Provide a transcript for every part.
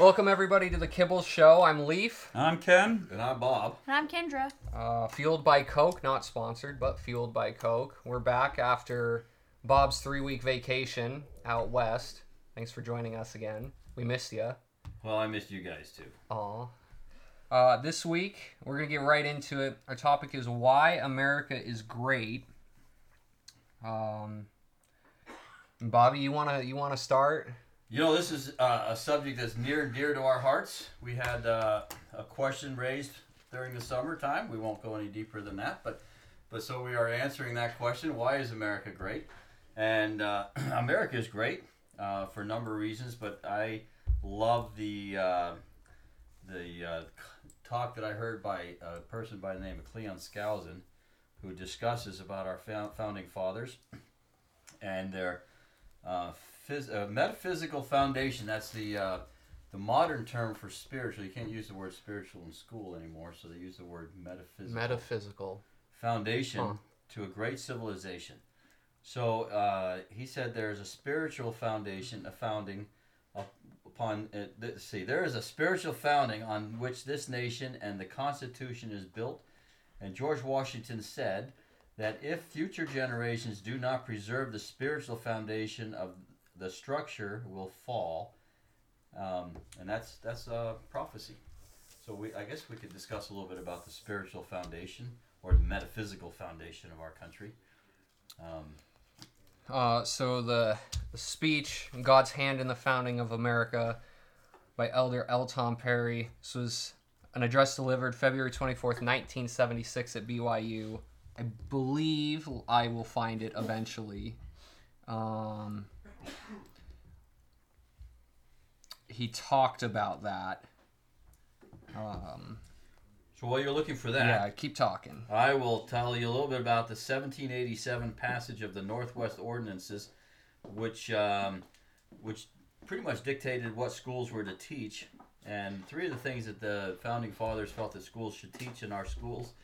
Welcome everybody to the Kibble Show. I'm Leif. I'm Kenn. And I'm Bob. And I'm Kendra. Uh, fueled by Coke, not sponsored, but fueled by Coke. We're back after Bob's three-week vacation out west. Thanks for joining us again. We missed you. Well, I missed you guys too. Aw. Uh, this week we're gonna get right into it. Our topic is why America is great. Um, Bobby, you wanna you wanna start? You know, this is uh, a subject that's near and dear to our hearts. We had uh, a question raised during the summertime. We won't go any deeper than that, but but so we are answering that question: Why is America great? And uh, America is great uh, for a number of reasons, but I love the uh, the uh, talk that I heard by a person by the name of Cleon Skousen, who discusses about our founding fathers and their uh, phys- uh, metaphysical foundation. That's the uh, the modern term for spiritual. You can't use the word spiritual in school anymore, so they use the word metaphysical Metaphysical. foundation Huh. to a great civilization. So uh, he said there is a spiritual foundation, a founding upon. Uh, see, there is a spiritual founding on which this nation and the Constitution is built. And George Washington said that if future generations do not preserve the spiritual foundation of the structure, will fall. Um, and that's that's uh, prophecy. So we, I guess we could discuss a little bit about the spiritual foundation or the metaphysical foundation of our country. Um, Uh, so the, the speech, God's Hand in the Founding of America by Elder L. Tom Perry. This was an address delivered February 24th, 1976 at BYU. I believe I will find it eventually. Um, he talked about that. Um, so while you're looking for that, yeah, keep talking. I will tell you a little bit about the 1787 passage of the Northwest Ordinances, which um, which pretty much dictated what schools were to teach. And three of the things that the founding fathers felt that schools should teach in our schools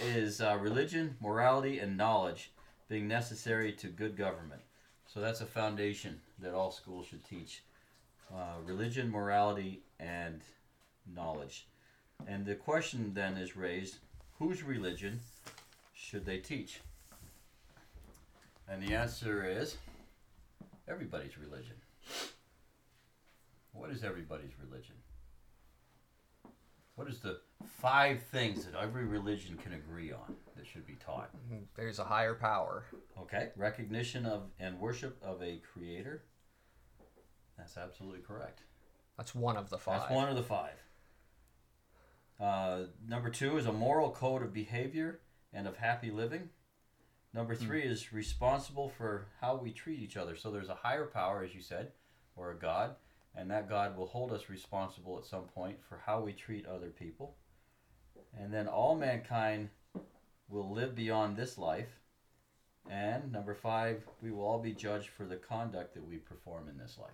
is uh, religion, morality, and knowledge being necessary to good government. So that's a foundation that all schools should teach: uh, religion, morality, and knowledge. And the question then is raised whose religion should they teach? And the answer is everybody's religion. What is everybody's religion? What is the five things that every religion can agree on that should be taught? There's a higher power. Okay, recognition of and worship of a creator. That's absolutely correct. That's one of the five. That's one of the five. Uh, number two is a moral code of behavior and of happy living. Number three is responsible for how we treat each other. So there's a higher power, as you said, or a God, and that God will hold us responsible at some point for how we treat other people. And then all mankind will live beyond this life. And number five, we will all be judged for the conduct that we perform in this life.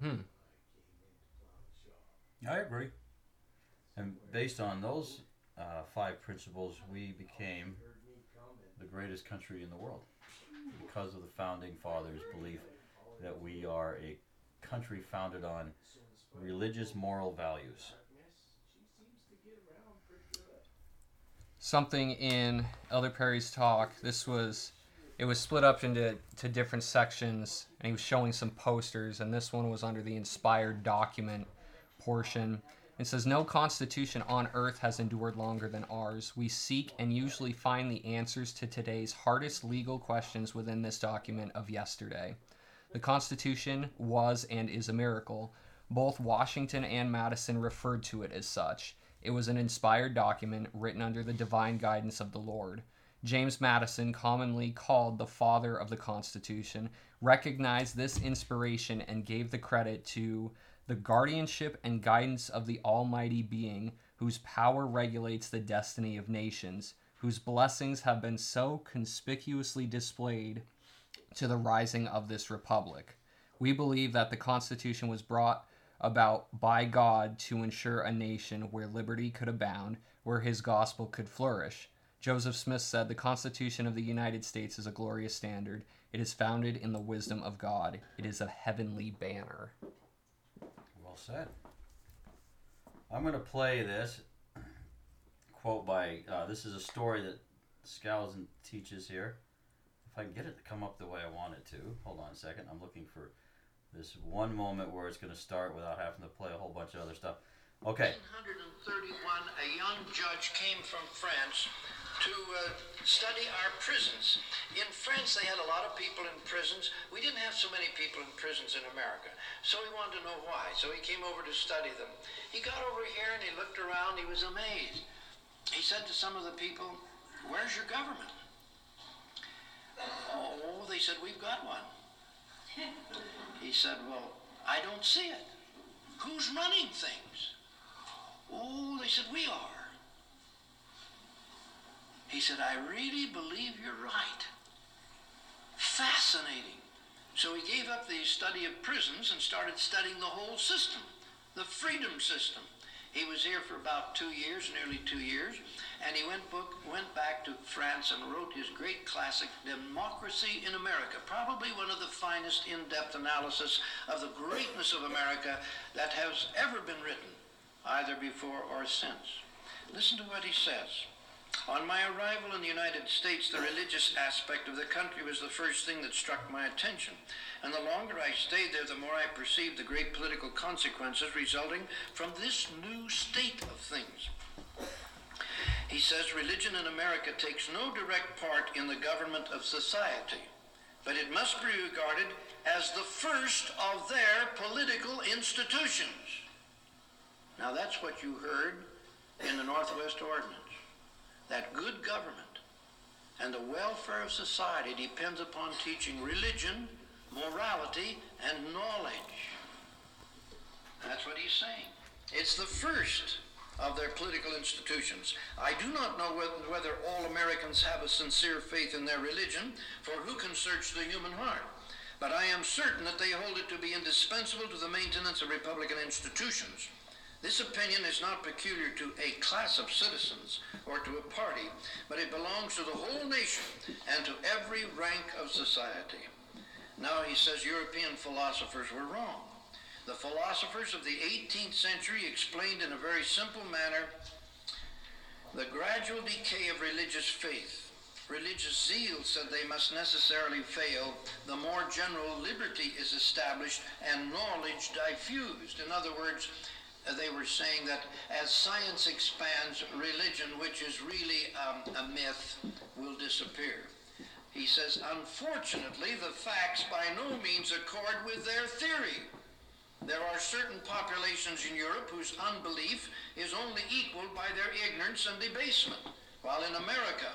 Hmm. I agree. And based on those uh, five principles, we became the greatest country in the world because of the founding fathers' belief that we are a country founded on religious moral values. Something in Elder Perry's talk. This was it was split up into to different sections and he was showing some posters and this one was under the inspired document portion. It says no constitution on earth has endured longer than ours. We seek and usually find the answers to today's hardest legal questions within this document of yesterday. The Constitution was and is a miracle. Both Washington and Madison referred to it as such. It was an inspired document written under the divine guidance of the Lord. James Madison, commonly called the father of the Constitution, recognized this inspiration and gave the credit to the guardianship and guidance of the Almighty Being, whose power regulates the destiny of nations, whose blessings have been so conspicuously displayed to the rising of this republic. We believe that the Constitution was brought about by God to ensure a nation where liberty could abound, where his gospel could flourish. Joseph Smith said, The Constitution of the United States is a glorious standard. It is founded in the wisdom of God. It is a heavenly banner. Well said. I'm going to play this quote by, uh, this is a story that Skousen teaches here. If I can get it to come up the way I want it to. Hold on a second. I'm looking for this one moment where it's going to start without having to play a whole bunch of other stuff. Okay. 1931, a young judge came from France to uh, study our prisons. In France, they had a lot of people in prisons. We didn't have so many people in prisons in America. So he wanted to know why. So he came over to study them. He got over here and he looked around. He was amazed. He said to some of the people, Where's your government? Oh, they said, We've got one. He said, Well, I don't see it. Who's running things? Oh, they said, We are. He said, I really believe you're right. Fascinating. So he gave up the study of prisons and started studying the whole system, the freedom system. He was here for about two years, nearly two years, and he went, book, went back to France and wrote his great classic, Democracy in America, probably one of the finest in-depth analysis of the greatness of America that has ever been written, either before or since. Listen to what he says. On my arrival in the United States, the religious aspect of the country was the first thing that struck my attention. And the longer I stayed there, the more I perceived the great political consequences resulting from this new state of things. He says religion in America takes no direct part in the government of society, but it must be regarded as the first of their political institutions. Now that's what you heard in the Northwest Ordinance that good government and the welfare of society depends upon teaching religion, morality, and knowledge. That's what he's saying. It's the first of their political institutions. I do not know whether, all Americans have a sincere faith in their religion, for who can search the human heart? But I am certain that they hold it to be indispensable to the maintenance of Republican institutions. This opinion is not peculiar to a class of citizens or to a party, but it belongs to the whole nation and to every rank of society. Now he says European philosophers were wrong. The philosophers of the 18th century explained in a very simple manner the gradual decay of religious faith. Religious zeal said they must necessarily fail the more general liberty is established and knowledge diffused. In other words, they were saying that as science expands, religion, which is really um, a myth, will disappear. He says, unfortunately, the facts by no means accord with their theory. There are certain populations in Europe whose unbelief is only equaled by their ignorance and debasement, while in America,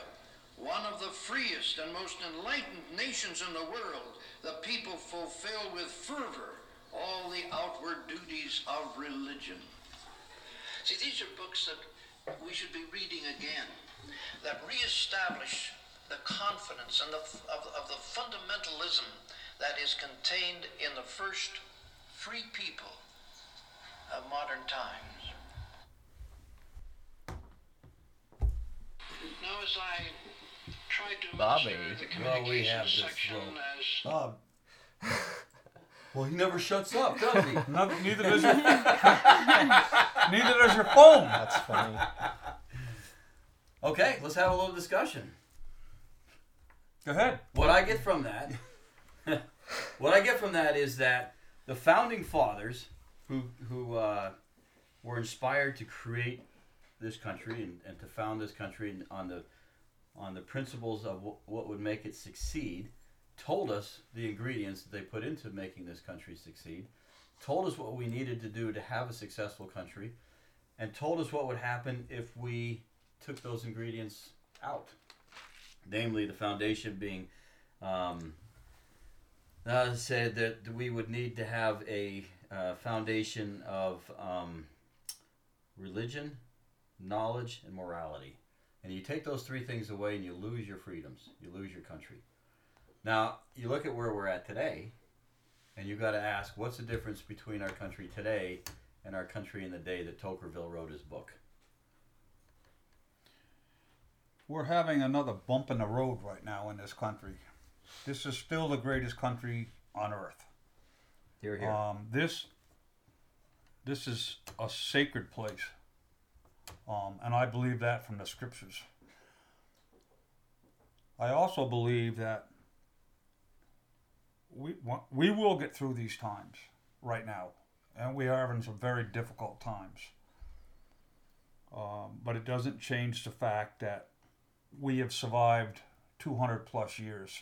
one of the freest and most enlightened nations in the world, the people fulfill with fervor all the outward duties of religion. See, these are books that we should be reading again, that reestablish the confidence and the, of, of the fundamentalism that is contained in the first free people of modern times. Now, as I tried to Bobby. the Well, we communication have this section little- as Bob, Well, he never shuts up, does he? no, neither does your neither does your phone. That's funny. okay, let's have a little discussion. Go ahead. What I get from that, what I get from that is that the founding fathers, who who uh, were inspired to create this country and, and to found this country on the on the principles of w- what would make it succeed, told us the ingredients that they put into making this country succeed, told us what we needed to do to have a successful country, and told us what would happen if we took those ingredients out. Namely, the foundation being um, uh, said that we would need to have a uh, foundation of um, religion, knowledge, and morality. And you take those three things away, and you lose your freedoms. You lose your country. Now, you look at where we're at today, and you've got to ask, what's the difference between our country today and our country in the day that Tocqueville wrote his book? We're having another bump in the road right now in this country. This is still the greatest country on earth. Here, here. Um, this this is a sacred place. Um, and I believe that from the scriptures. I also believe that we, we will get through these times right now. And we are having some very difficult times. Um, but it doesn't change the fact that we have survived 200 plus years.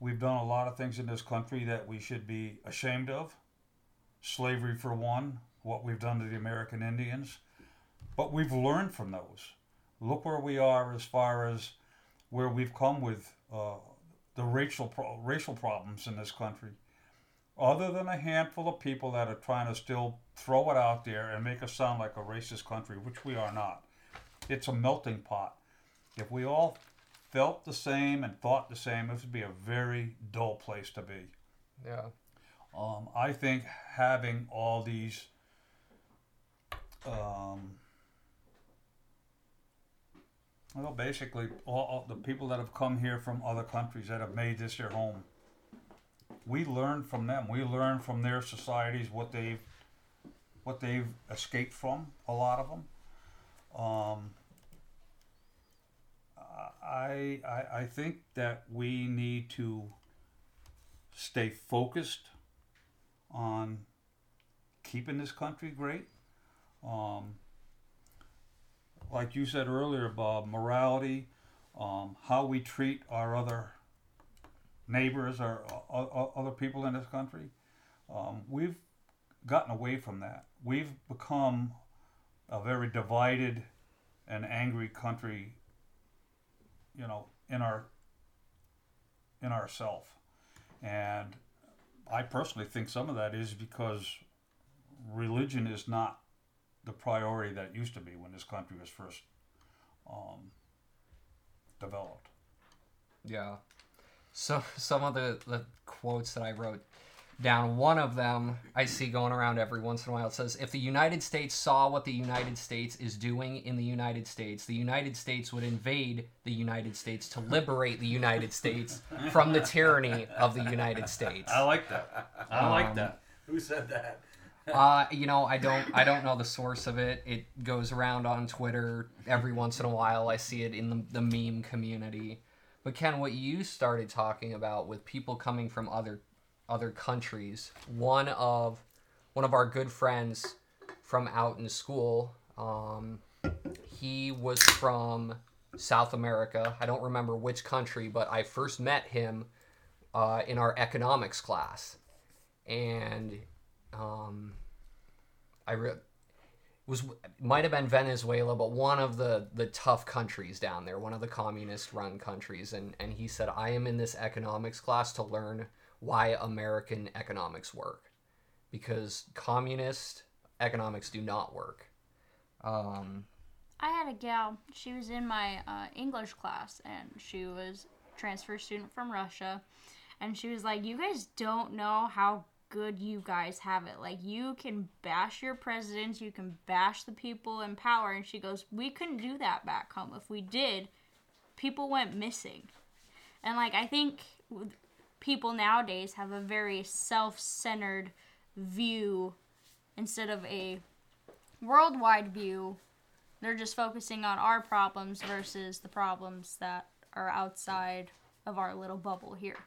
We've done a lot of things in this country that we should be ashamed of. Slavery, for one, what we've done to the American Indians. But we've learned from those. Look where we are as far as where we've come with uh, the racial, pro- racial problems in this country. Other than a handful of people that are trying to still throw it out there and make us sound like a racist country, which we are not. It's a melting pot. If we all felt the same and thought the same, this would be a very dull place to be. Yeah. Um, I think having all these um, well, basically, all, all the people that have come here from other countries that have made this their home, we learn from them. We learn from their societies what they've what they've escaped from. A lot of them. Um, I, I I think that we need to stay focused on keeping this country great. Um, like you said earlier, Bob, morality, um, how we treat our other neighbors or uh, other people in this country. Um, we've gotten away from that. We've become a very divided and angry country, you know, in our in ourself. And I personally think some of that is because religion is not the priority that it used to be when this country was first um, developed. Yeah. So some of the, the quotes that I wrote down, one of them I see going around every once in a while. It says, If the United States saw what the United States is doing in the United States, the United States would invade the United States to liberate the United States from the tyranny of the United States. I like that. I um, like that. Who said that? Uh, you know, I don't, I don't know the source of it. It goes around on Twitter every once in a while. I see it in the, the meme community. But Kenn, what you started talking about with people coming from other, other countries. One of, one of our good friends from out in school. Um, he was from South America. I don't remember which country, but I first met him uh, in our economics class, and um, I re- was might have been Venezuela, but one of the the tough countries down there, one of the communist run countries, and and he said, I am in this economics class to learn why American economics work, because communist economics do not work. Um, I had a gal. She was in my uh, English class, and she was transfer student from Russia, and she was like, "You guys don't know how good you guys have it. Like you can bash your presidents, you can bash the people in power. And she goes, We couldn't do that back home. If we did, people went missing. And like I think people nowadays have a very self-centered view instead of a worldwide view. They're just focusing on our problems versus the problems that are outside of our little bubble here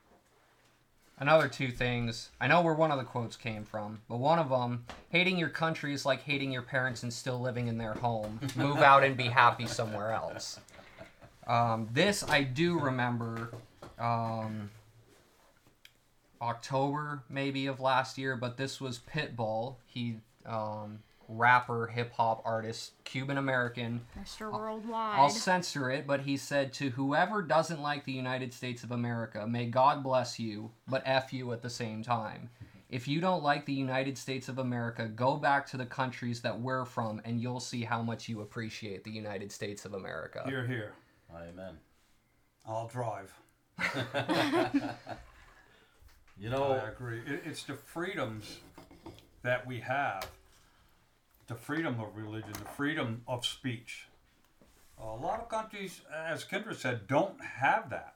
another two things. I know where one of the quotes came from, but one of them, hating your country is like hating your parents and still living in their home. Move out and be happy somewhere else. Um, this I do remember. Um, October maybe of last year, but this was Pitbull. He um, rapper, hip hop artist, Cuban American. Mr. Worldwide. I'll censor it, but he said to whoever doesn't like the United States of America, may God bless you, but F you at the same time. If you don't like the United States of America, go back to the countries that we're from and you'll see how much you appreciate the United States of America. Here, here. Amen. I'll drive. you know, I agree. it's the freedoms that we have the freedom of religion, the freedom of speech. A lot of countries, as Kendra said, don't have that.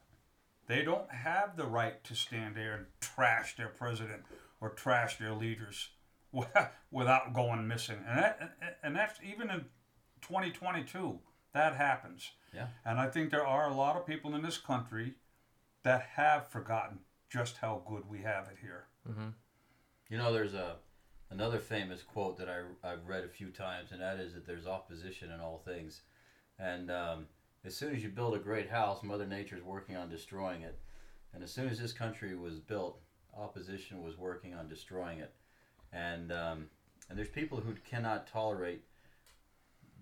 They don't have the right to stand there and trash their president or trash their leaders. without going missing, and that, and that's even in 2022 that happens. Yeah. And I think there are a lot of people in this country that have forgotten just how good we have it here. Mm-hmm. You know, there's a another famous quote that I I've read a few times, and that is that there's opposition in all things, and um, as soon as you build a great house, Mother Nature's working on destroying it, and as soon as this country was built, opposition was working on destroying it, and um, and there's people who cannot tolerate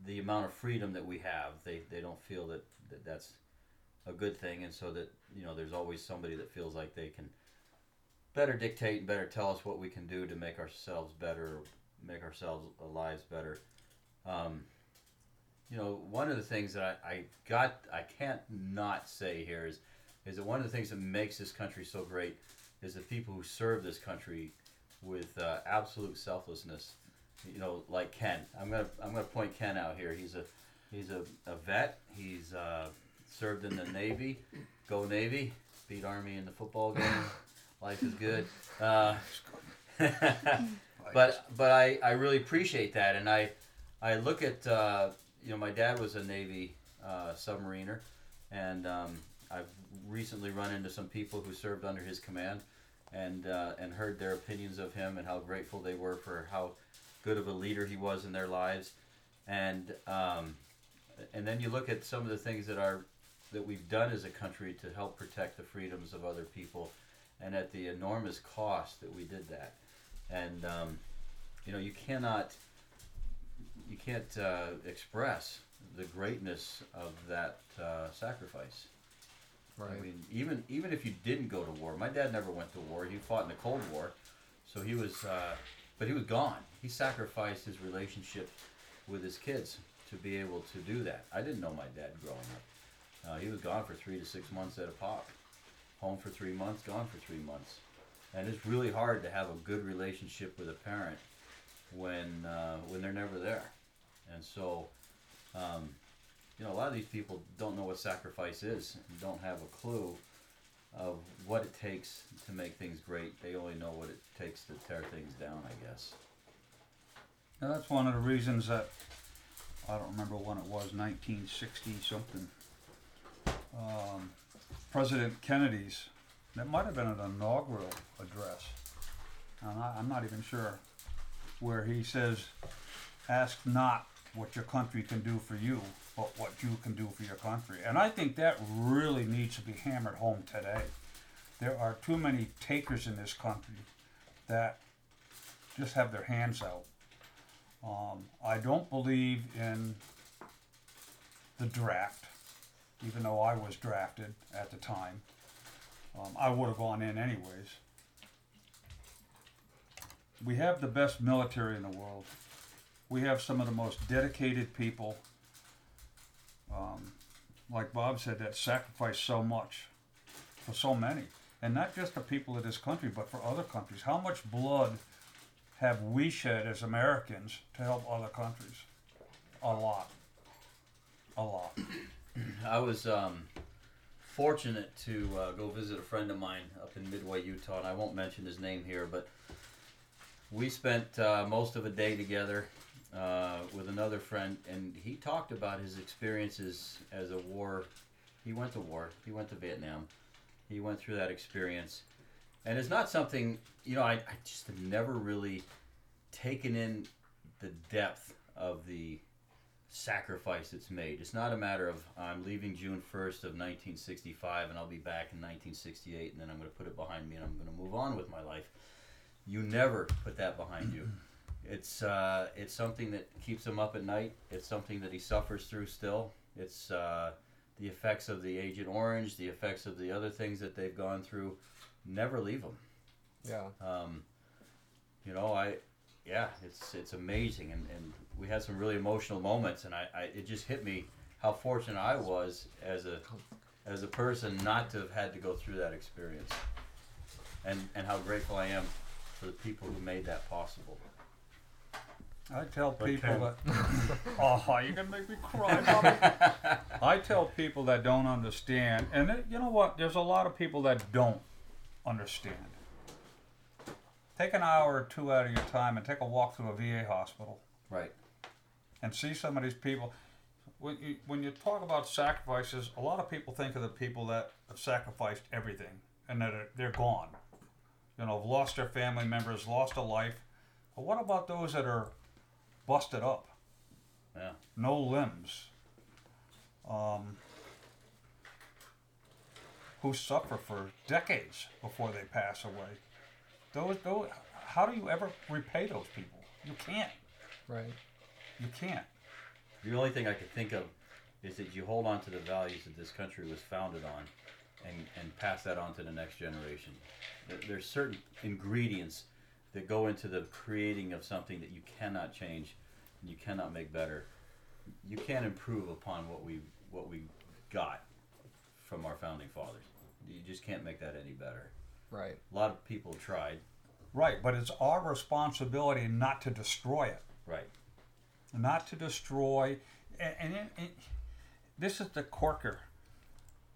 the amount of freedom that we have. They they don't feel that, that that's a good thing, and so that you know there's always somebody that feels like they can better dictate and better tell us what we can do to make ourselves better, make ourselves lives better. Um, you know, one of the things that I, I got, I can't not say here is, is that one of the things that makes this country so great is the people who serve this country with uh, absolute selflessness. You know, like Kenn. I'm gonna I'm gonna point Kenn out here. He's a he's a, a vet. He's uh, served in the Navy. Go Navy. Beat Army in the football game. Life is good. Uh, but but I, I really appreciate that, and I I look at uh, you know my dad was a Navy uh, submariner, and um, I've recently run into some people who served under his command, and uh, and heard their opinions of him and how grateful they were for how good of a leader he was in their lives, and um, and then you look at some of the things that are that we've done as a country to help protect the freedoms of other people, and at the enormous cost that we did that, and um, you know you cannot you can't uh, express the greatness of that uh, sacrifice. Right. I mean, even even if you didn't go to war, my dad never went to war. He fought in the Cold War, so he was, uh, but he was gone. He sacrificed his relationship with his kids to be able to do that. I didn't know my dad growing up. Uh, he was gone for three to six months at a pop. Home for three months, gone for three months, and it's really hard to have a good relationship with a parent when uh, when they're never there. And so, um, you know, a lot of these people don't know what sacrifice is and don't have a clue of what it takes to make things great. They only know what it takes to tear things down, I guess. And that's one of the reasons that I don't remember when it was, 1960 something. Um, President Kennedy's, that might have been an inaugural address. I'm not, I'm not even sure, where he says, "Ask not what your country can do for you, but what you can do for your country." And I think that really needs to be hammered home today. There are too many takers in this country that just have their hands out. Um, I don't believe in the draft, even though I was drafted at the time. Um, I would have gone in anyways. We have the best military in the world. We have some of the most dedicated people. Um, like Bob said, that sacrifice so much for so many. And not just the people of this country, but for other countries. How much blood have we shed as Americans to help other countries? A lot. A lot. I was um, fortunate to uh, go visit a friend of mine up in Midway, Utah, and I won't mention his name here, but we spent uh, most of a day together uh, with another friend, and he talked about his experiences as a war. He went to war. He went to Vietnam. He went through that experience, and it's not something you know. I, I just have never really taken in the depth of the sacrifice that's made. It's not a matter of I'm leaving June 1st of 1965 and I'll be back in 1968 and then I'm going to put it behind me and I'm going to move on with my life. You never put that behind you. It's uh, it's something that keeps him up at night. It's something that he suffers through still. It's uh, the effects of the Agent Orange, the effects of the other things that they've gone through. Never leave them. Yeah. Um, you know, I yeah, it's it's amazing, and, and we had some really emotional moments, and I, I it just hit me how fortunate I was as a as a person not to have had to go through that experience, and and how grateful I am for the people who made that possible. I tell people Kenn- that. oh, you're gonna make me cry, Bobby. I tell people that don't understand, and it, you know what? There's a lot of people that don't understand. Take an hour or two out of your time and take a walk through a VA hospital Right. and see some of these people. When you, when you talk about sacrifices, a lot of people think of the people that have sacrificed everything and that are, they're gone. You know, have lost their family members, lost a life. But what about those that are busted up? Yeah. no limbs, um, who suffer for decades before they pass away. Those, those, how do you ever repay those people? You can't. Right. You can't. The only thing I could think of is that you hold on to the values that this country was founded on and, and pass that on to the next generation. There's certain ingredients that go into the creating of something that you cannot change and you cannot make better. You can't improve upon what we what we got from our founding fathers. You just can't make that any better. Right. A lot of people tried. Right, but it's our responsibility not to destroy it. Right. not to destroy and, and, it- it- this is the corker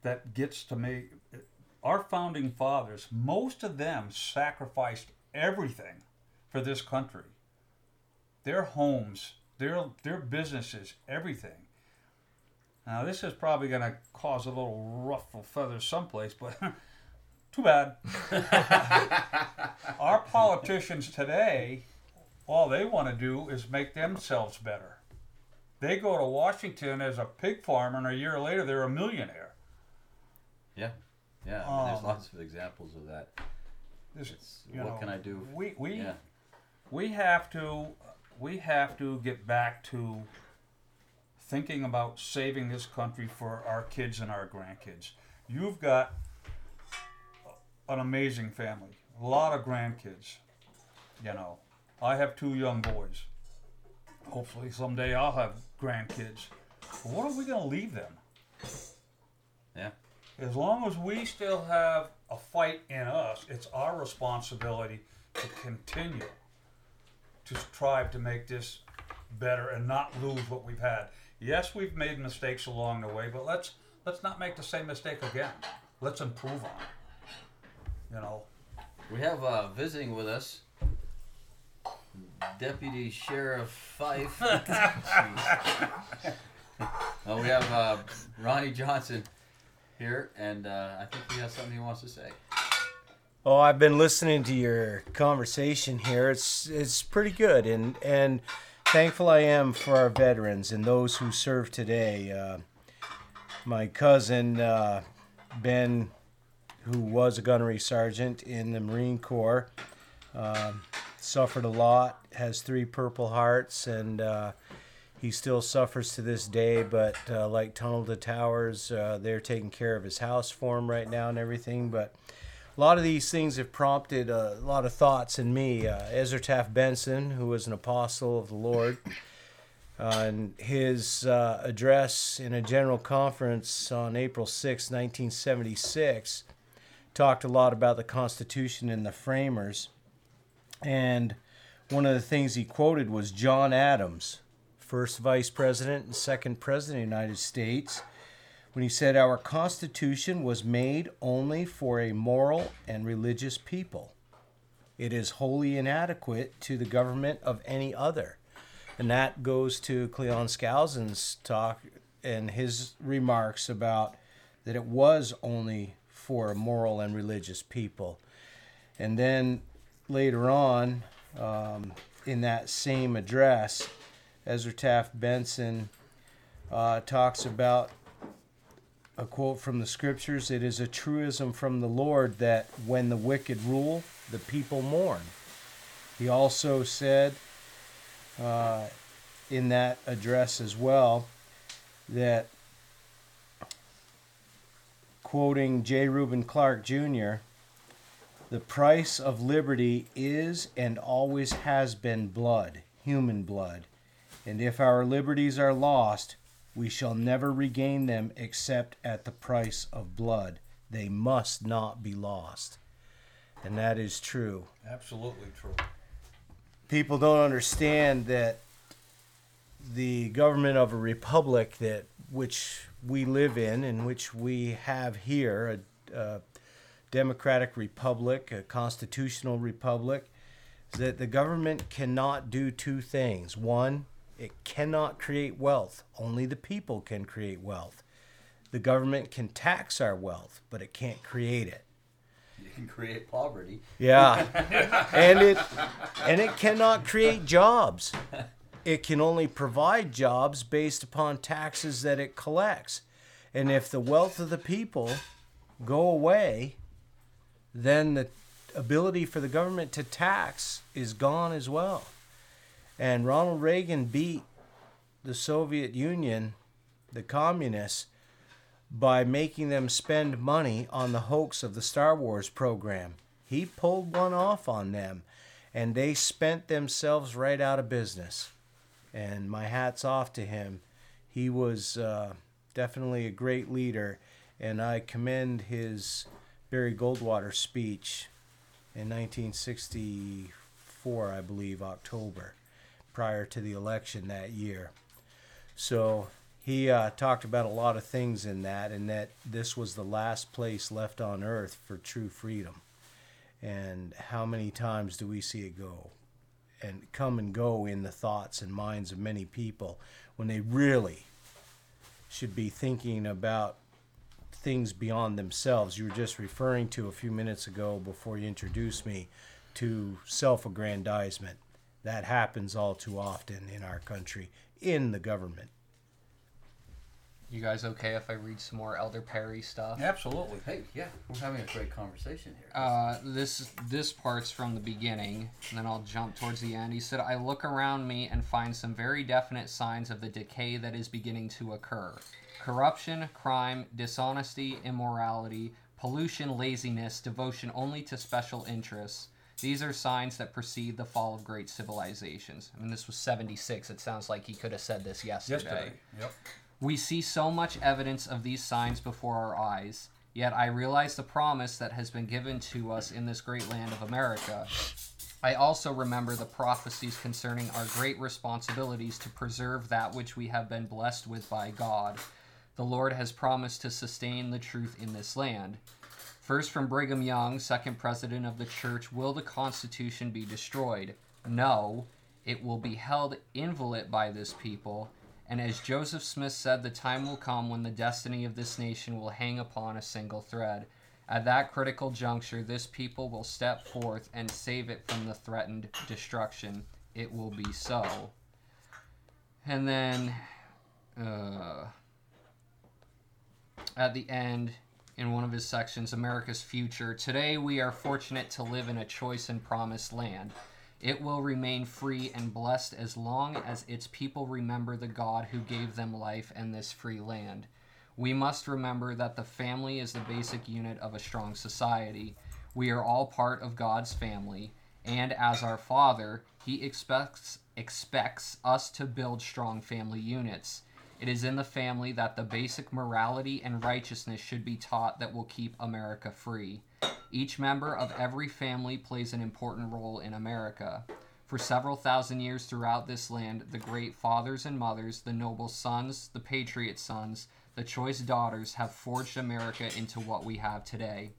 that gets to me our founding fathers most of them sacrificed everything for this country their homes their their businesses everything now this is probably going to cause a little ruffle feathers someplace but too bad our politicians today all they want to do is make themselves better. They go to Washington as a pig farmer, and a year later they're a millionaire. Yeah. Yeah. I mean, there's Um, lots of examples of that. This, what know, can I do? We we Yeah. we have to we have to get back to thinking about saving this country for our kids and our grandkids. You've got an amazing family, a lot of grandkids. You know, I have two young boys. Hopefully someday I'll have grandkids. But what are we going to leave them? Yeah. As long as we still have a fight in us, it's our responsibility to continue to strive to make this better and not lose what we've had. Yes, we've made mistakes along the way, but let's let's not make the same mistake again. Let's improve on it. You know, We have uh, visiting with us Deputy Sheriff Fife. well, we have uh, Ronnie Johnson here, and uh, I think he has something he wants to say. Oh, I've been listening to your conversation here. It's it's pretty good, and and thankful I am for our veterans and those who serve today. Uh, my cousin uh, Ben, who was a gunnery sergeant in the Marine Corps, um, suffered a lot. Has three Purple Hearts, and uh, he still suffers to this day. But uh, like Tunnel to Towers, uh, they're taking care of his house for him right now and everything. But a lot of these things have prompted a lot of thoughts in me. Uh, Ezra Taft Benson, who was an apostle of the Lord, uh, and his uh, address in a general conference on April 6, 1976, talked a lot about the Constitution and the framers. And one of the things he quoted was John Adams, first vice president and second president of the United States when he said, Our Constitution was made only for a moral and religious people. It is wholly inadequate to the government of any other. And that goes to Cleon Skousen's talk and his remarks about that it was only for moral and religious people. And then later on, um, in that same address, Ezra Taft Benson uh, talks about a quote from the scriptures it is a truism from the Lord that when the wicked rule, the people mourn. He also said uh, in that address as well that, quoting J. Reuben Clark Jr., the price of liberty is and always has been blood, human blood. And if our liberties are lost, we shall never regain them except at the price of blood. They must not be lost. And that is true. absolutely true. People don't understand that the government of a republic that which we live in and which we have here, a, a democratic republic, a constitutional republic, is that the government cannot do two things. One, it cannot create wealth. Only the people can create wealth. The government can tax our wealth, but it can't create it. You can create poverty. Yeah. and it and it cannot create jobs. It can only provide jobs based upon taxes that it collects. And if the wealth of the people go away, then the ability for the government to tax is gone as well. And Ronald Reagan beat the Soviet Union, the communists, by making them spend money on the hoax of the Star Wars program. He pulled one off on them, and they spent themselves right out of business. And my hat's off to him. He was uh, definitely a great leader, and I commend his Barry Goldwater speech in 1964, I believe, October, prior to the election that year. So he uh, talked about a lot of things in that, and that this was the last place left on earth for true freedom. And how many times do we see it go and come and go in the thoughts and minds of many people when they really should be thinking about things beyond themselves? You were just referring to a few minutes ago before you introduced me to self aggrandizement. That happens all too often in our country, in the government. You guys okay if I read some more Elder Perry stuff? Absolutely. Hey, yeah, we're having a great conversation here. Uh, this this part's from the beginning, and then I'll jump towards the end. He said, "I look around me and find some very definite signs of the decay that is beginning to occur: corruption, crime, dishonesty, immorality, pollution, laziness, devotion only to special interests." These are signs that precede the fall of great civilizations. I mean, this was 76. It sounds like he could have said this yesterday. Yesterday. Yep. We see so much evidence of these signs before our eyes, yet I realize the promise that has been given to us in this great land of America. I also remember the prophecies concerning our great responsibilities to preserve that which we have been blessed with by God. The Lord has promised to sustain the truth in this land. First from Brigham Young, second president of the church, will the Constitution be destroyed? No, it will be held inviolate by this people and as Joseph Smith said, the time will come when the destiny of this nation will hang upon a single thread. At that critical juncture, this people will step forth and save it from the threatened destruction. It will be so. And then, uh, at the end, in one of his sections, America's Future, today we are fortunate to live in a choice and promised land. It will remain free and blessed as long as its people remember the God who gave them life and this free land. We must remember that the family is the basic unit of a strong society. We are all part of God's family, and as our Father, He expects expects us to build strong family units. It is in the family that the basic morality and righteousness should be taught that will keep America free. Each member of every family plays an important role in America. For several thousand years throughout this land, the great fathers and mothers, the noble sons, the patriot sons, the choice daughters have forged America into what we have today.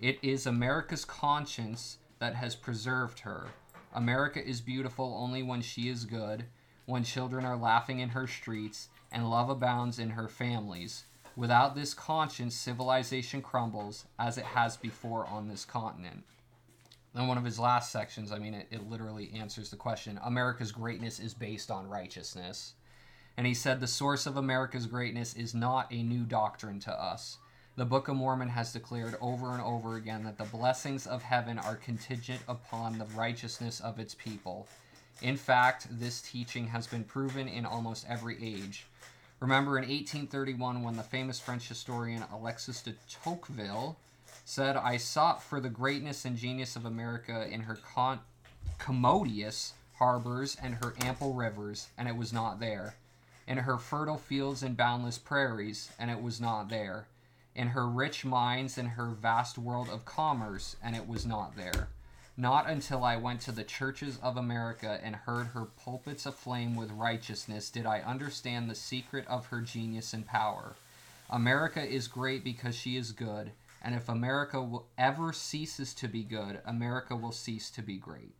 It is America's conscience that has preserved her. America is beautiful only when she is good, when children are laughing in her streets, and love abounds in her families. Without this conscience, civilization crumbles as it has before on this continent. Then one of his last sections, I mean, it, it literally answers the question America's greatness is based on righteousness. And he said, The source of America's greatness is not a new doctrine to us. The Book of Mormon has declared over and over again that the blessings of heaven are contingent upon the righteousness of its people. In fact, this teaching has been proven in almost every age. Remember in 1831 when the famous French historian Alexis de Tocqueville said, I sought for the greatness and genius of America in her con- commodious harbors and her ample rivers, and it was not there. In her fertile fields and boundless prairies, and it was not there. In her rich mines and her vast world of commerce, and it was not there. Not until I went to the churches of America and heard her pulpits aflame with righteousness did I understand the secret of her genius and power. America is great because she is good, and if America will ever ceases to be good, America will cease to be great.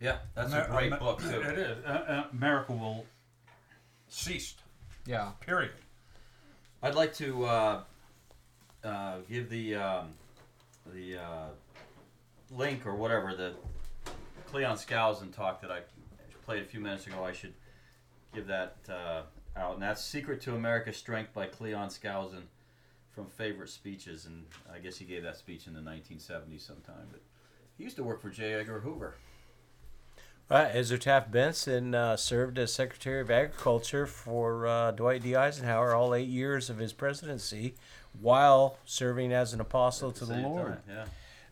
Yeah, that's Amer- a great Amer- book too. It is. Uh, uh, America will cease. Yeah. Period. I'd like to uh, uh, give the um, the uh, link or whatever the Cleon Skousen talk that I played a few minutes ago. I should give that uh, out, and that's "Secret to America's Strength" by Cleon Skousen from Favorite Speeches, and I guess he gave that speech in the 1970s sometime. But he used to work for J. Edgar Hoover. Uh, Ezra Taft Benson uh, served as Secretary of Agriculture for uh, Dwight D. Eisenhower all eight years of his presidency while serving as an apostle at to the same Lord. time, Yeah.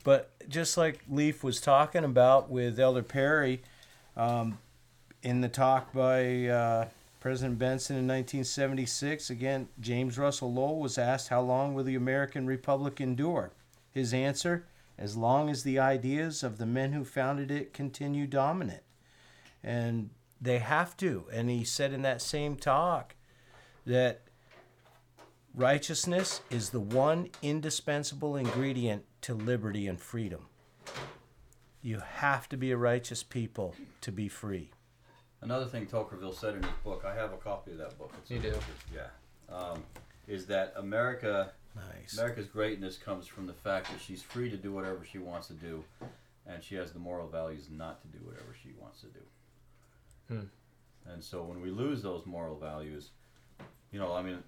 But just like Leif was talking about with Elder Perry, um, in the talk by uh, President Benson in 1976, again, James Russell Lowell was asked, How long will the American Republic endure? His answer, As long as the ideas of the men who founded it continue dominant. And they have to. And he said in that same talk that righteousness is the one indispensable ingredient to liberty and freedom. You have to be a righteous people to be free. Another thing Tocqueville said in his book, I have a copy of that book. It's You do? Yeah. Um, is that America Nice. America's greatness comes from the fact that she's free to do whatever she wants to do, and she has the moral values not to do whatever she wants to do. Hmm. And so when we lose those moral values, you know, I mean,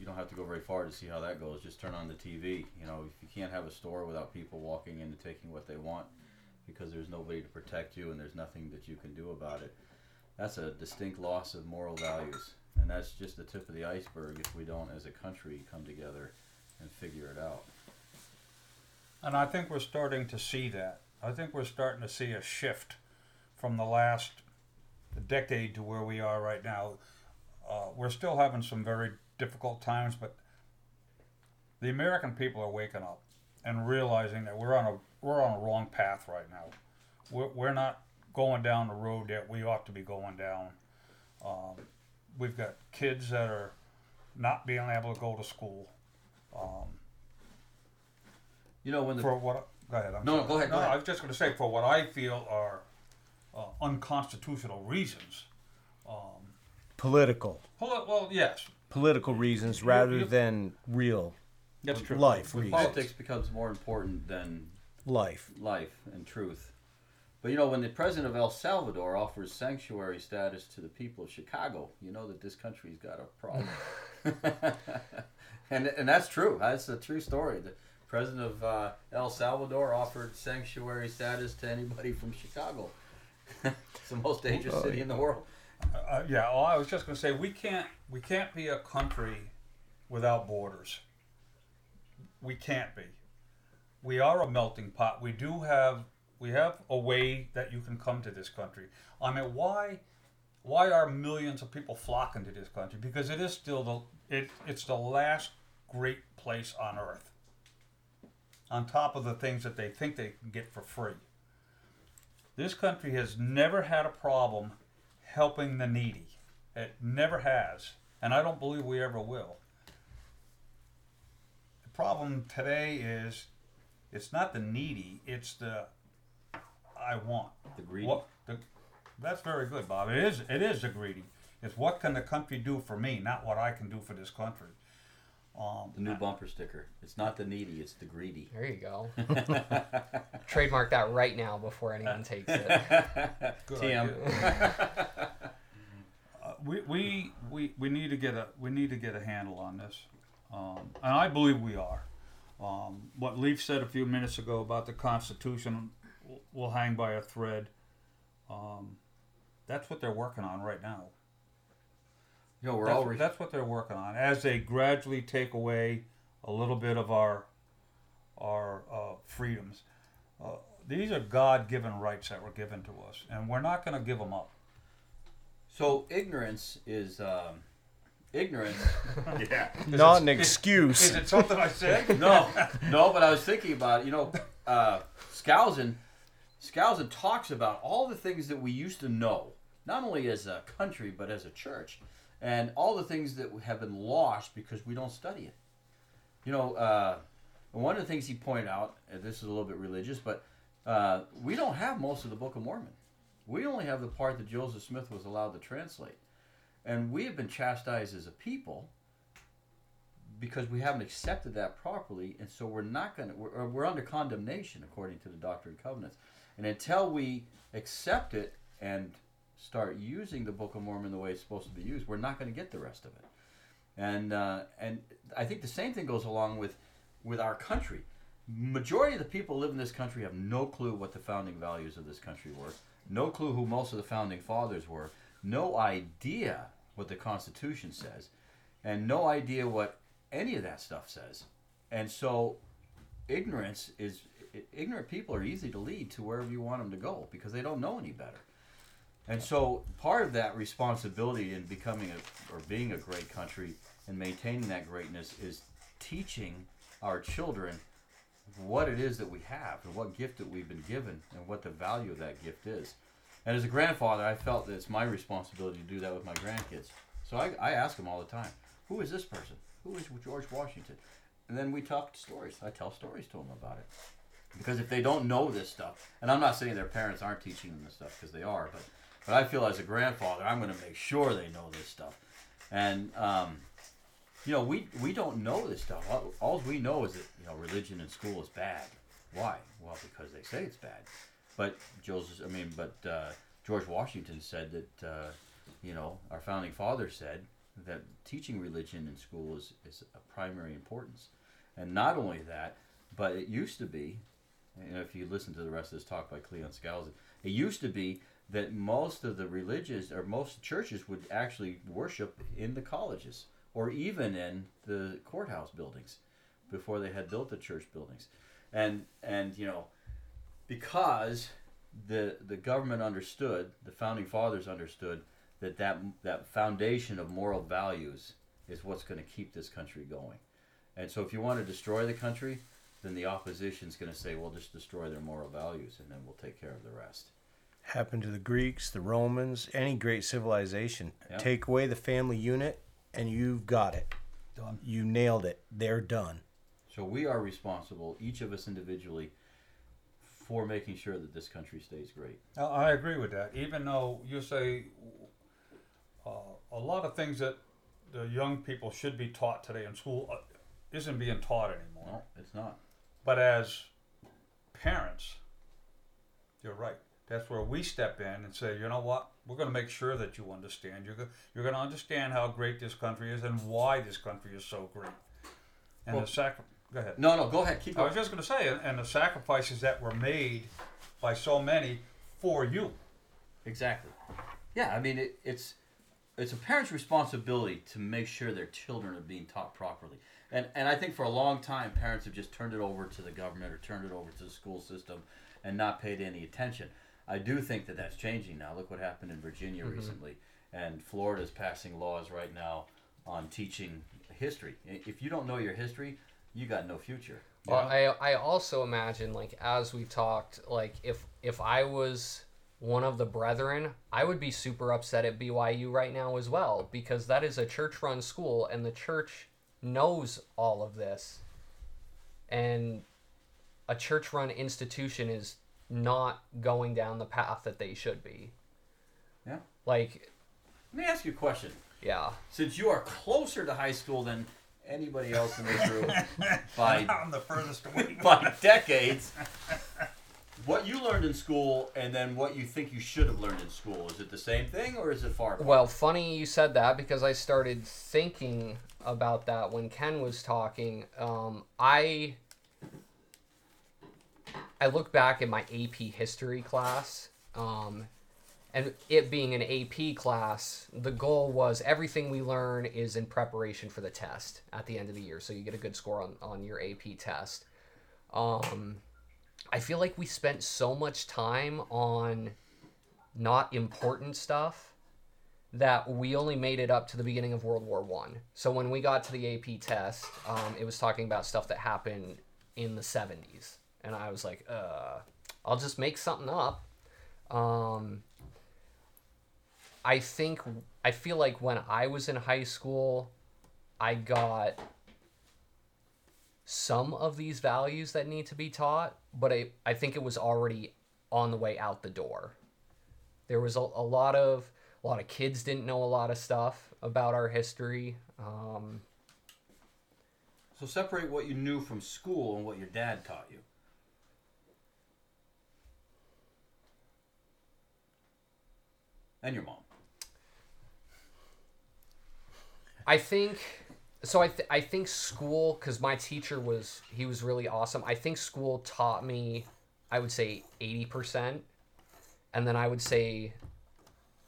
you don't have to go very far to see how that goes. Just turn on the TV. You know, if you can't have a store without people walking in and taking what they want because there's nobody to protect you and there's nothing that you can do about it, that's a distinct loss of moral values. And that's just the tip of the iceberg if we don't, as a country, come together and figure it out. And I think we're starting to see that. I think we're starting to see a shift from the last decade to where we are right now. Uh, we're still having some very difficult times, but the American people are waking up and realizing that we're on a we're on a wrong path right now. We're, we're not going down the road that we ought to be going down. Um, we've got kids that are not being able to go to school. Um, You know, when the for what? Go ahead. I'm No, no, sorry. go ahead, go No, ahead. I was just going to say for what I feel are uh, unconstitutional reasons. Um, Political. well, well, yes, Political reasons rather you- than real that's true. life reasons. politics becomes more important than Life. life and truth. But you know, when the president of El Salvador offers sanctuary status to the people of Chicago, you know that this country's got a problem. and and that's true. That's a true story. The president of uh, El Salvador offered sanctuary status to anybody from Chicago. it's the most dangerous city in the world. Uh, yeah, well, I was just going to say we can't we can't be a country without borders. We can't be. We are a melting pot. We do have we have a way that you can come to this country. I mean, why why are millions of people flocking to this country? Because it is still the it, it's the last great place on earth. On top of the things that they think they can get for free. This country has never had a problem helping the needy. It never has, and I don't believe we ever will. The problem today is it's not the needy, it's the I want. The greedy. What the, that's very good, Bob. It is it is the greedy. It's what can the country do for me, not what I can do for this country. Um, The new bumper sticker. It's not the needy, it's the greedy. There you go. Trademark that right now before anyone takes it. Good TM. uh, we, we, we, we need to get a we need to get a handle on this, um, and I believe we are. Um, what Leif said a few minutes ago about the Constitution will- will hang by a thread. Um, that's what they're working on right now. You know, we're That's, all re- that's what they're working on as they gradually take away a little bit of our our uh, freedoms. Uh, these are God-given rights that were given to us, and we're not going to give them up. so ignorance is um, ignorance. yeah. Not an excuse. Is excuse. it something I said? no, no, but I was thinking about it. You know, uh, Skousen, Skousen talks about all the things that we used to know, not only as a country but as a church, and all the things that have been lost because we don't study it. You know, uh, one of the things he pointed out, and this is a little bit religious, but uh, we don't have most of the Book of Mormon. We only have the part that Joseph Smith was allowed to translate. And we have been chastised as a people because we haven't accepted that properly, and so we're not going to, we're, we're under condemnation according to the Doctrine and Covenants. And until we accept it and start using the Book of Mormon the way it's supposed to be used, we're not going to get the rest of it. And uh, and I think the same thing goes along with with our country. Majority of the people who live in this country have no clue what the founding values of this country were, no clue who most of the founding fathers were, no idea what the Constitution says, and no idea what any of that stuff says. And so, ignorance is ignorant people are easy to lead to wherever you want them to go because they don't know any better. And so, part of that responsibility in becoming a, or being a great country and maintaining that greatness is teaching our children what it is that we have and what gift that we've been given and what the value of that gift is. And as a grandfather, I felt that it's my responsibility to do that with my grandkids. So I, I ask them all the time, who is this person? Who is George Washington? And then we talk stories. I tell stories to them about it. Because if they don't know this stuff, and I'm not saying their parents aren't teaching them this stuff because they are, but but I feel as a grandfather, I'm going to make sure they know this stuff. And um, you know, we we don't know this stuff. All, all we know is that you know religion in school is bad. Why? Well, because they say it's bad. But Joseph, I mean, but uh, George Washington said that uh, you know our founding father said that teaching religion in school is is a primary importance. And not only that, but it used to be, and if you listen to the rest of this talk by Cleon Skousen, it used to be that most of the religious or most churches would actually worship in the colleges or even in the courthouse buildings before they had built the church buildings. And and you know because the the government understood the founding fathers understood that that, that foundation of moral values is what's going to keep this country going. And so if you want to destroy the country then the opposition is going to say well just destroy their moral values and then we'll take care of the rest Happened to the Greeks, the Romans, any great civilization. Yeah. Take away the family unit, and you've got it. Done. You nailed it. They're done. So we are responsible, each of us individually, for making sure that this country stays great. I- I agree with that. Even though you say uh, a lot of things that the young people should be taught today in school uh, isn't being taught anymore. No, it's not. But as parents, you're right. That's where we step in and say, you know what? We're going to make sure that you understand. You're, you're going to understand how great this country is and why this country is so great. And Well- the sacri- Go ahead. No, no, go ahead. Keep I was just going to say, and- and the sacrifices that were made by so many for you. Exactly. Yeah, I mean, it, it's it's a parent's responsibility to make sure their children are being taught properly. And and I think for a long time, parents have just turned it over to the government or turned it over to the school system and not paid any attention. I do think that that's changing now. Look what happened in Virginia mm-hmm. recently, and Florida's passing laws right now on teaching history. If you don't know your history, you got no future. Well, know? I I also imagine like as we talked, like if if I was one of the brethren, I would be super upset at BYU right now as well because that is a church-run school and the church knows all of this. And a church-run institution is not going down the path that they should be. Yeah. Like, Let me ask you a question. yeah. Since you are closer to high school than anybody else in this room by I'm the furthest away. by decades. What you learned in school and then what you think you should have learned in school, is it the same thing or is it far apart? Well, funny you said that because I started thinking about that when Kenn was talking. Um, I I look back at my AP history class, um, and it being an AP class, the goal was everything we learn is in preparation for the test at the end of the year, so you get a good score on, on your AP test. Um, I feel like we spent so much time on not important stuff that we only made it up to the beginning of World War One. So when we got to the AP test, um, it was talking about stuff that happened in the '70s, and I was like, "Uh, I'll just make something up." Um, I think I feel like when I was in high school, I got some of these values that need to be taught, but I, I think it was already on the way out the door. there was a, a lot of a lot of kids didn't know a lot of stuff about our history. Um, So separate what you knew from school and what your dad taught you. And your mom. I think so. I th- I think school because my teacher was he was really awesome. I think school taught me, I would say eighty percent, and then I would say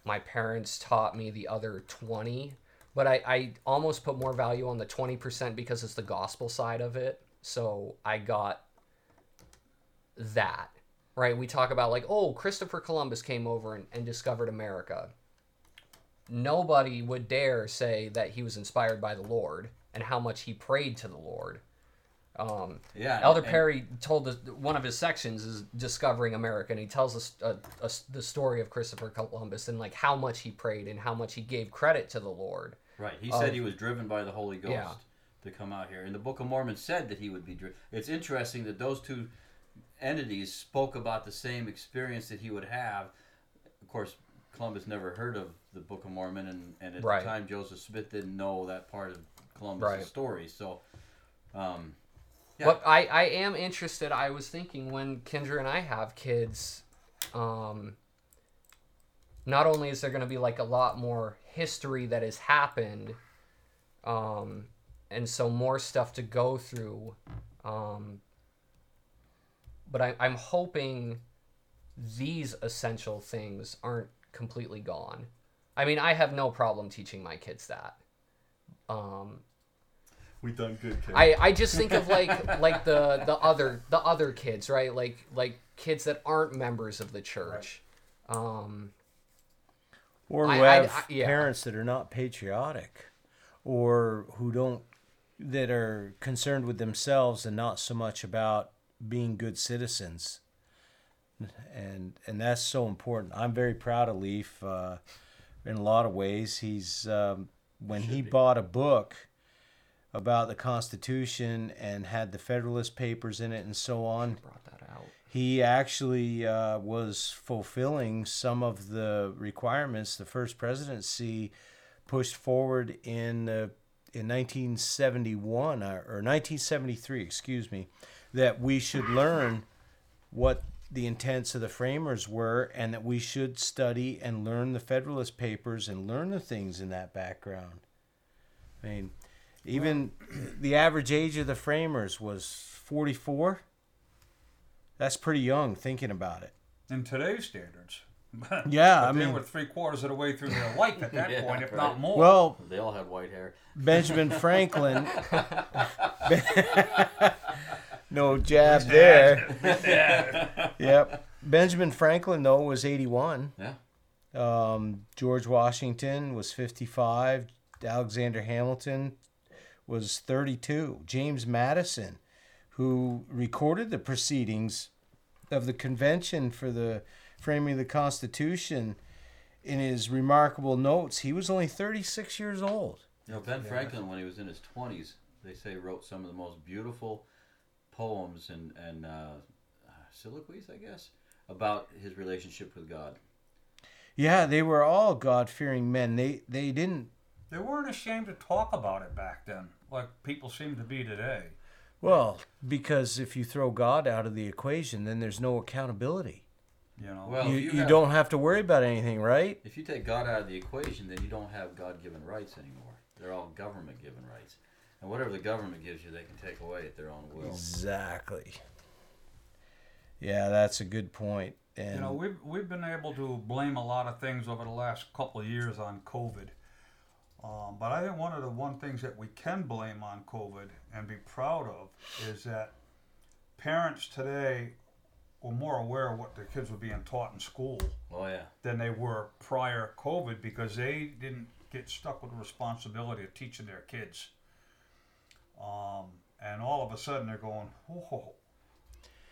my parents taught me the other twenty. But I I almost put more value on the twenty percent because it's the gospel side of it. So I got that right. We talk about like oh Christopher Columbus came over and, and discovered America nobody would dare say that he was inspired by the Lord and how much he prayed to the Lord. Um, Yeah. Elder and- Perry told us one of his sections is discovering America, and he tells us uh, us the story of Christopher Columbus and like how much he prayed and how much he gave credit to the Lord. Right. He said he was driven by the Holy Ghost Yeah. to come out here. And the Book of Mormon said that he would be driven. It's interesting that those two entities spoke about the same experience that he would have. Of course, Columbus never heard of the Book of Mormon, and, and at Right. the time, Joseph Smith didn't know that part of Columbus' Right. story. So, um, Yeah. But I, I am interested. I was thinking when Kendra and I have kids, um, not only is there going to be like a lot more history that has happened, um, and so more stuff to go through, um, but I, I'm hoping these essential things aren't completely gone. I mean, I have no problem teaching my kids that. Um, we done good, kid. I, I just think of like like the the other the other kids right like like kids that aren't members of the church um or who I- have I- yeah. parents that are not patriotic or who don't that are concerned with themselves and not so much about being good citizens. And and that's so important. I'm very proud of Leif uh, in a lot of ways. He's um, when he bought a book about the constitution and had the federalist papers in it and so on brought that out. he actually uh, was fulfilling some of the requirements the first presidency pushed forward in uh, in 1971 uh, or 1973, excuse me, that we should learn what the intents of the framers were and that we should study and learn the Federalist Papers and learn the things in that background. I mean, even the average age of the framers was 44. That's pretty young thinking about it. in today's standards. Yeah, But I they mean- were three quarters of the way through their life at that Yeah, point, if right. not more. Well, they all had white hair. Benjamin Franklin. no jab there. Yep. Benjamin Franklin though was 81. Yeah. Um, George Washington was 55. Alexander Hamilton was 32. James Madison, who recorded the proceedings of the convention for the framing of the Constitution, in his remarkable notes, he was only 36 years old. You know, Ben Franklin, when he was in his 20s, they say wrote some of the most beautiful poems and, and uh, soliloquies, I guess, about his relationship with God. Yeah, they were all God fearing men. They they didn't they weren't ashamed to talk about it back then, like people seem to be today. well, because if you throw God out of the equation, then there's no accountability. You know. Well, you you, you have- don't have to worry about anything, right? If you take God out of the equation, then you don't have God given rights anymore. They're all government given rights. And whatever the government gives you, they can take away at their own will. Exactly. Yeah, that's a good point. And You know, we've we've been able to blame a lot of things over the last couple of years on COVID. Um, but I think one of the one things that we can blame on COVID and be proud of is that parents today were more aware of what their kids were being taught in school Oh, yeah. than they were prior COVID because they didn't get stuck with the responsibility of teaching their kids. Um, and all of a sudden they're going, whoa,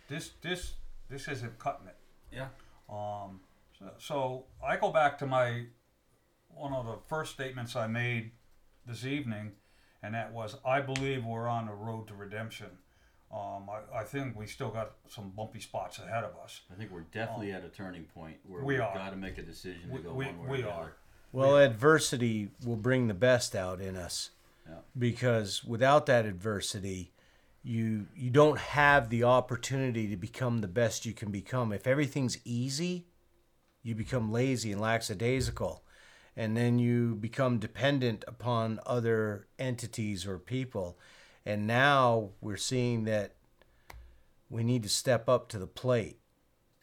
this this this isn't cutting it. Yeah. Um, so, so I go back to my one of the first statements I made this evening, and that was I believe we're on the road to redemption. Um, I, I think we still got some bumpy spots ahead of us. I think we're definitely at a turning point where we we've got to make a decision to We- go we- one way or we the are. other. Well, adversity will bring the best out in us. Because without that adversity, you you don't have the opportunity to become the best you can become. If everything's easy, you become lazy and lackadaisical. And then you become dependent upon other entities or people. And now we're seeing that we need to step up to the plate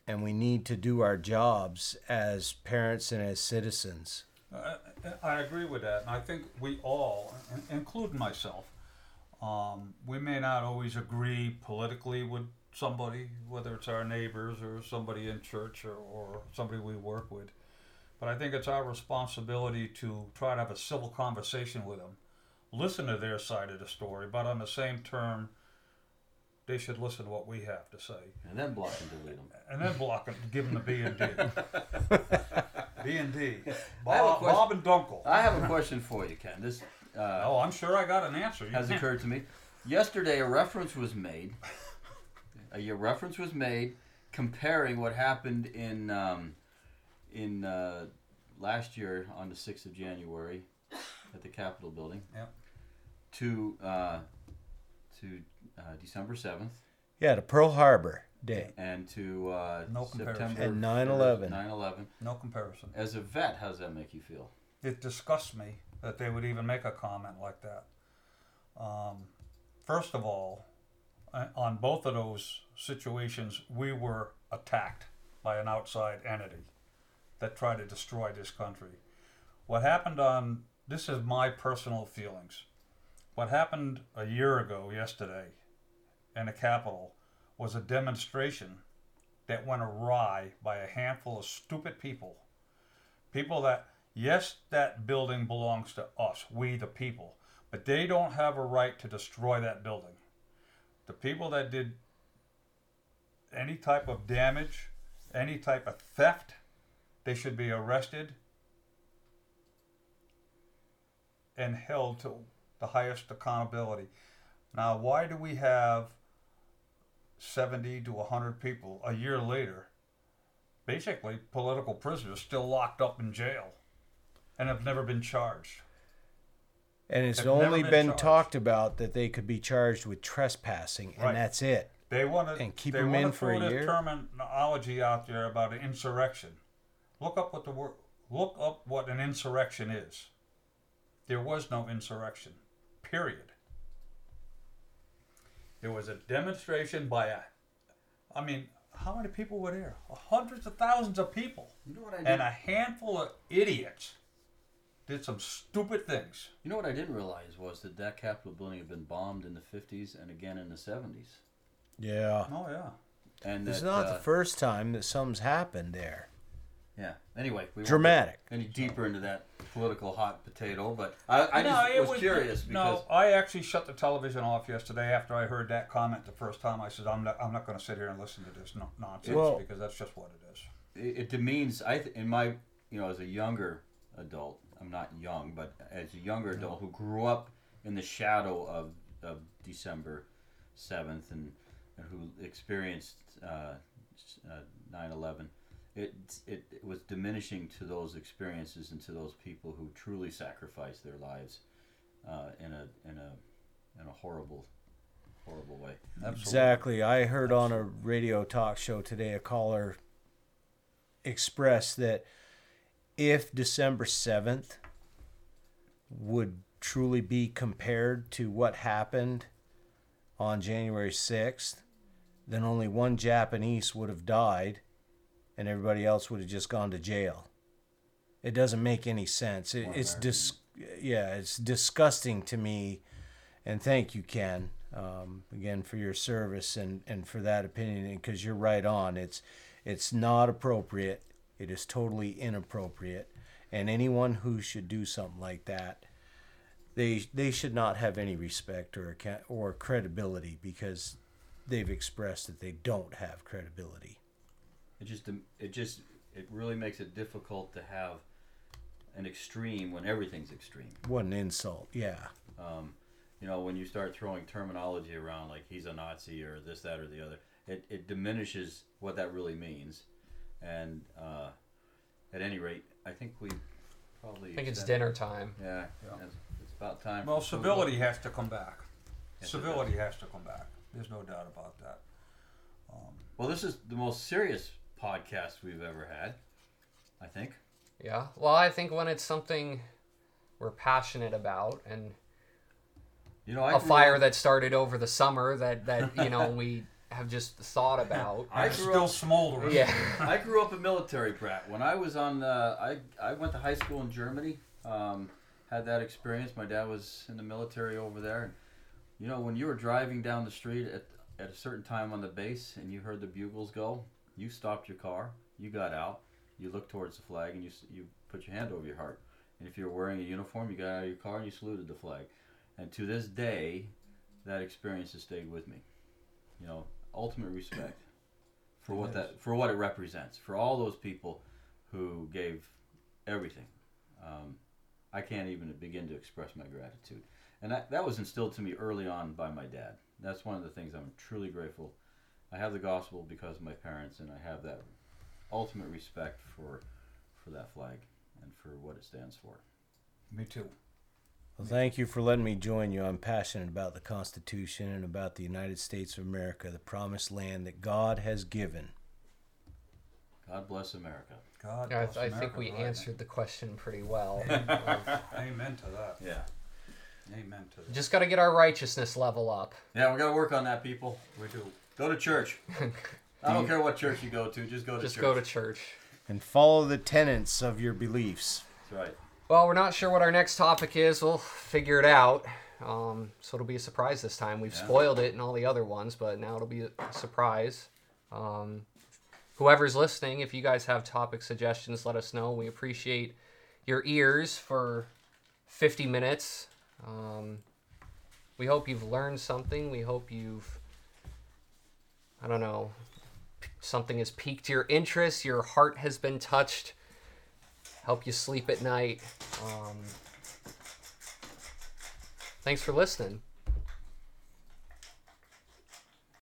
and we need to do our jobs as parents and as citizens. I, I agree with that, and I think we all, including myself, um, we may not always agree politically with somebody, whether it's our neighbors or somebody in church or, or somebody we work with. But I think it's our responsibility to try to have a civil conversation with them, listen to their side of the story, but on the same term, they should listen to what we have to say And then block and delete them. and then block them, give them the B and D. B and D. I have a Bob, question. Bob and Dunkel. I have a question for you, Kenn. This uh, Oh, I'm sure I got an answer. You has can't- occurred to me. Yesterday, a reference was made. A reference was made comparing what happened in um, in uh, last year on the sixth of January at the Capitol building. Yep. To uh, to uh, December seventh Yeah, to Pearl Harbor Day. and to uh, No comparison. September And 9/11. 9/11. No comparison. As a vet, how does that make you feel? It disgusts me that they would even make a comment like that. Um, first of all, uh, on both of those situations, we were attacked by an outside entity that tried to destroy this country. What happened on this is my personal feelings. What happened a year ago, yesterday, in the Capitol, was a demonstration that went awry by a handful of stupid people. People that, yes, that building belongs to us, we the people, but they don't have a right to destroy that building. The people that did any type of damage, any type of theft, they should be arrested and held to the highest accountability. Now, why do we have 70 to 100 people a year later, basically political prisoners, still locked up in jail and have never been charged? And it's Have only been been talked about that they could be charged with trespassing, and Right. that's it. They want to And keep they 'em wanna in for a year? terminology out there about an insurrection. Look up what the word. Look up what an insurrection is. There was no insurrection. Period. It was a demonstration by a. I mean, how many people were there? Hundreds of thousands of people, You know what I did? and a handful of idiots did some stupid things. You know what I didn't realize was that that Capitol building had been bombed in the 50s and again in the 70s. Yeah. Oh yeah. And It's that, not uh, the first time that something's happened there. Yeah. Anyway, we won't Dramatic. get any deeper into that political hot potato, but I, I No, just it was, curious because no, I actually shut the television off yesterday after I heard that comment the first time. I said, "I'm not, I'm not going to sit here and listen to this nonsense Well- because that's just what it is." it, it demeans. I th- in my you know as a younger adult, I'm not young, but as a younger adult who grew up in the shadow of, of December seventh and, and who experienced uh, s- uh, 9/11. It, it, was diminishing to those experiences and to those people who truly sacrificed their lives uh, in a in a in a horrible horrible way. Absolutely. Exactly. I heard on a radio talk show today a caller express that if December 7th would truly be compared to what happened on January 6th, then only one Japanese would have died and everybody else would have just gone to jail. It doesn't make any sense. It, it's dis- yeah, it's disgusting to me. And thank you, Kenn, um, again for your service and, and for that opinion. Because you're right on. It's it's not appropriate. It is totally inappropriate. And anyone who should do something like that, they they should not have any respect or or credibility because they've expressed that they don't have credibility. It just it just it really makes it difficult to have an extreme when everything's extreme. What an insult! Yeah. Um, you know, when you start throwing terminology around like he's a Nazi or this, that, or the other, it, it diminishes what that really means. And uh, at any rate, I think we probably. I think it's extended- dinner time. Yeah, Yeah. It's, it's about time. Well, for food. civility has to come back. Yes, Civility has to come back. There's no doubt about that. Well, this is the most serious podcast we've ever had. I think. Yeah. Well, I think when it's something we're passionate about and You know, I a fire up- that started over the summer that that you know we have just thought about. I grew still up- smoldering. Yeah. I grew up a military brat. When I was on, uh, I I went to high school in Germany. Um, had that experience. My dad was in the military over there, and you know when you were driving down the street at at a certain time on the base and you heard the bugles go, you stopped your car, you got out, you looked towards the flag, and you you put your hand over your heart. And if you were wearing a uniform, you got out of your car and you saluted the flag. And to this day, that experience has stayed with me. You know, ultimate respect for what that for what it represents for all those people who gave everything. Um, I can't even begin to express my gratitude, and that that was instilled to me early on by my dad. That's one of the things I'm truly grateful. I have the gospel because of my parents, and I have that ultimate respect for for that flag and for what it stands for. Me too. Well, thank you for letting me join you. I'm passionate about the Constitution and about the United States of America, the promised land that God has given. God bless America. God I, bless I think America, we right. answered the question pretty well. Amen to that. Yeah, Amen to that. Just got to get our righteousness level up. yeah, we got to work on that, people. We do. Go to church. I don't care what church you go to. Just go to church. Just church. go to church. And follow the tenets of your beliefs. That's right. Well, we're not sure what our next topic is. We'll figure it out. Um, so it'll be a surprise this time. We've Yeah. spoiled it in all the other ones, but now it'll be a surprise. Um, whoever's listening, if you guys have topic suggestions, let us know. We appreciate your ears for 50 minutes. Um, we hope you've learned something. We hope you've, I don't know, something has piqued your interest. Your heart has been touched help you sleep at night. Um, thanks for listening.